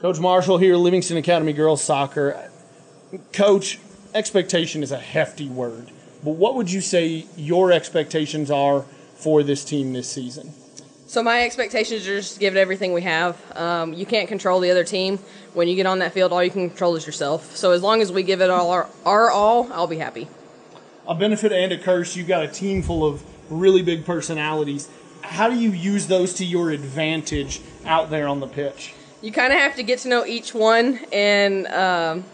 Coach Marshall here, Livingston Academy Girls Soccer. Coach, expectation is a hefty word, but what would you say your expectations are for this team this season? So my expectations are just to give it everything we have. Um, you can't control the other team. When you get on that field, all you can control is yourself. So as long as we give it all our, our all, I'll be happy. A benefit and a curse, you've got a team full of really big personalities. How do you use those to your advantage out there on the pitch? You kind of have to get to know each one and um,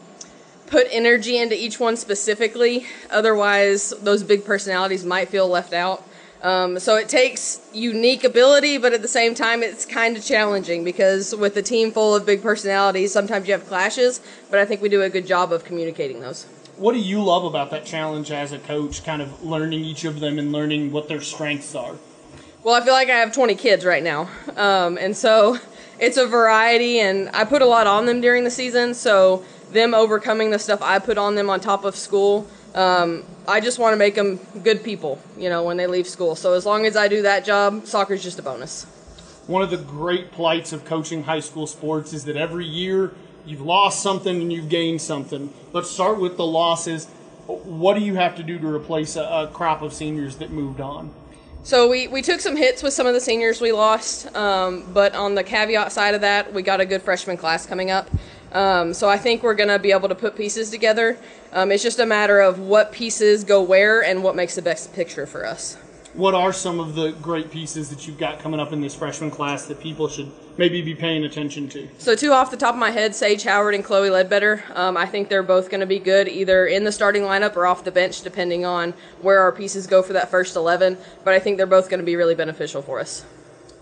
put energy into each one specifically. Otherwise, those big personalities might feel left out. Um, so it takes unique ability, but at the same time, it's kind of challenging because with a team full of big personalities, sometimes you have clashes. But I think we do a good job of communicating those. What do you love about that challenge as a coach, kind of learning each of them and learning what their strengths are? Well, I feel like I have 20 kids right now. Um, and so it's a variety, and I put a lot on them during the season. So them overcoming the stuff I put on them on top of school um, I just want to make them good people, you know, when they leave school. So as long as I do that job, soccer's just a bonus. One of the great plights of coaching high school sports is that every year you've lost something and you've gained something. Let's start with the losses. What do you have to do to replace a, a crop of seniors that moved on? So we, we took some hits with some of the seniors we lost, um, but on the caveat side of that, we got a good freshman class coming up. Um, so I think we're going to be able to put pieces together. Um, it's just a matter of what pieces go where and what makes the best picture for us. What are some of the great pieces that you've got coming up in this freshman class that people should maybe be paying attention to? So, two off the top of my head Sage Howard and Chloe Ledbetter. Um, I think they're both going to be good either in the starting lineup or off the bench, depending on where our pieces go for that first 11. But I think they're both going to be really beneficial for us.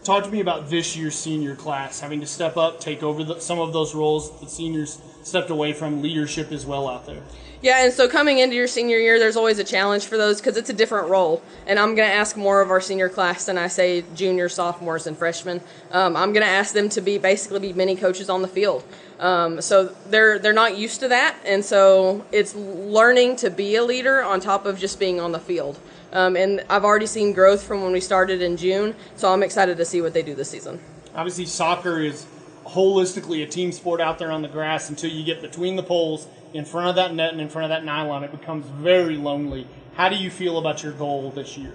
Talk to me about this year's senior class, having to step up, take over the, some of those roles the seniors stepped away from, leadership as well out there. Yeah, and so coming into your senior year, there's always a challenge for those because it's a different role. And I'm going to ask more of our senior class than I say junior, sophomores, and freshmen. Um, I'm going to ask them to be basically be mini coaches on the field. Um, so they're they're not used to that, and so it's learning to be a leader on top of just being on the field. Um, and I've already seen growth from when we started in June, so I'm excited to see what they do this season. Obviously, soccer is holistically a team sport out there on the grass until you get between the poles, in front of that net, and in front of that nylon. It becomes very lonely. How do you feel about your goal this year?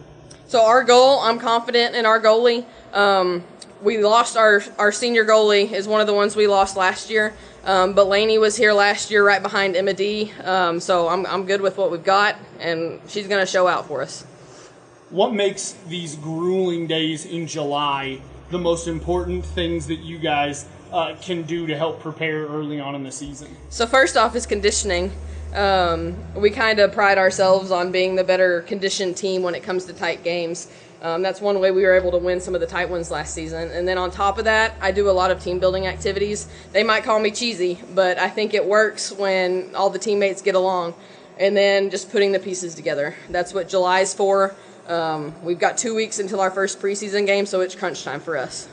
So, our goal, I'm confident in our goalie. Um, we lost our, our senior goalie, is one of the ones we lost last year. Um, but Laney was here last year right behind Emma D. Um, so I'm, I'm good with what we've got, and she's going to show out for us. What makes these grueling days in July the most important things that you guys uh, can do to help prepare early on in the season? So, first off, is conditioning. Um, we kind of pride ourselves on being the better conditioned team when it comes to tight games. Um, that's one way we were able to win some of the tight ones last season. And then on top of that, I do a lot of team building activities. They might call me cheesy, but I think it works when all the teammates get along. And then just putting the pieces together. That's what July's for. Um, we've got two weeks until our first preseason game, so it's crunch time for us.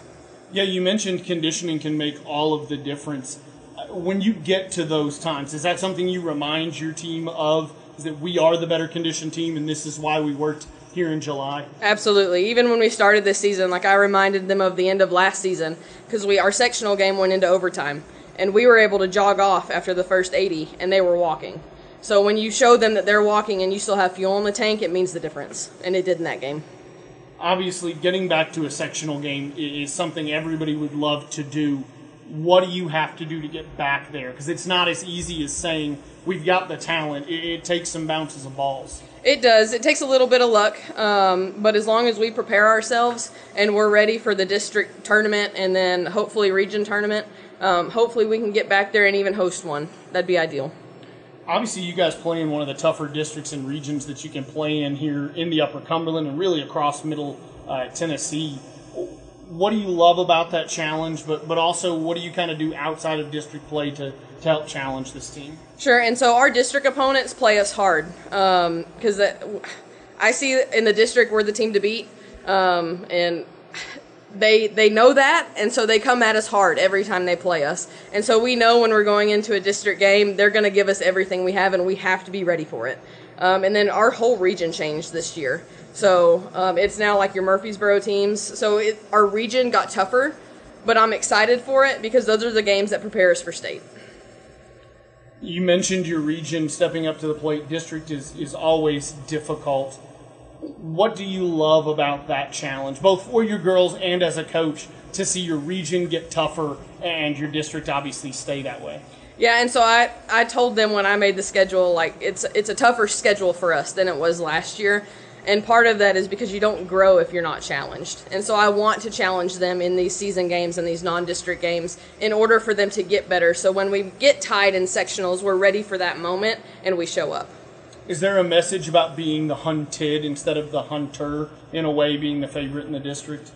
Yeah, you mentioned conditioning can make all of the difference. Uh, when you get to those times, is that something you remind your team of? Is that we are the better conditioned team, and this is why we worked here in July. Absolutely. Even when we started this season, like I reminded them of the end of last season because we our sectional game went into overtime and we were able to jog off after the first 80 and they were walking. So when you show them that they're walking and you still have fuel in the tank, it means the difference. And it did in that game. Obviously, getting back to a sectional game is something everybody would love to do. What do you have to do to get back there? Because it's not as easy as saying we've got the talent. It, it takes some bounces of balls. It does. It takes a little bit of luck, um, but as long as we prepare ourselves and we're ready for the district tournament and then hopefully region tournament, um, hopefully we can get back there and even host one. That'd be ideal. Obviously, you guys play in one of the tougher districts and regions that you can play in here in the Upper Cumberland and really across Middle uh, Tennessee. What do you love about that challenge? But but also, what do you kind of do outside of district play to to help challenge this team? Sure, and so our district opponents play us hard because um, I see in the district we're the team to beat, um, and they they know that, and so they come at us hard every time they play us. And so we know when we're going into a district game, they're going to give us everything we have, and we have to be ready for it. Um, and then our whole region changed this year, so um, it's now like your Murfreesboro teams. So it, our region got tougher but I'm excited for it because those are the games that prepare us for state. You mentioned your region stepping up to the plate. District is, is always difficult. What do you love about that challenge, both for your girls and as a coach, to see your region get tougher and your district obviously stay that way? Yeah, and so I, I told them when I made the schedule, like it's it's a tougher schedule for us than it was last year. And part of that is because you don't grow if you're not challenged. And so I want to challenge them in these season games and these non district games in order for them to get better. So when we get tied in sectionals, we're ready for that moment and we show up. Is there a message about being the hunted instead of the hunter, in a way, being the favorite in the district?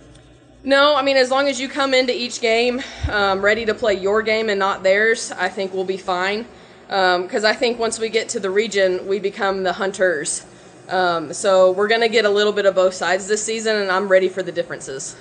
No, I mean, as long as you come into each game um, ready to play your game and not theirs, I think we'll be fine. Because um, I think once we get to the region, we become the hunters. Um, so we're going to get a little bit of both sides this season, and I'm ready for the differences.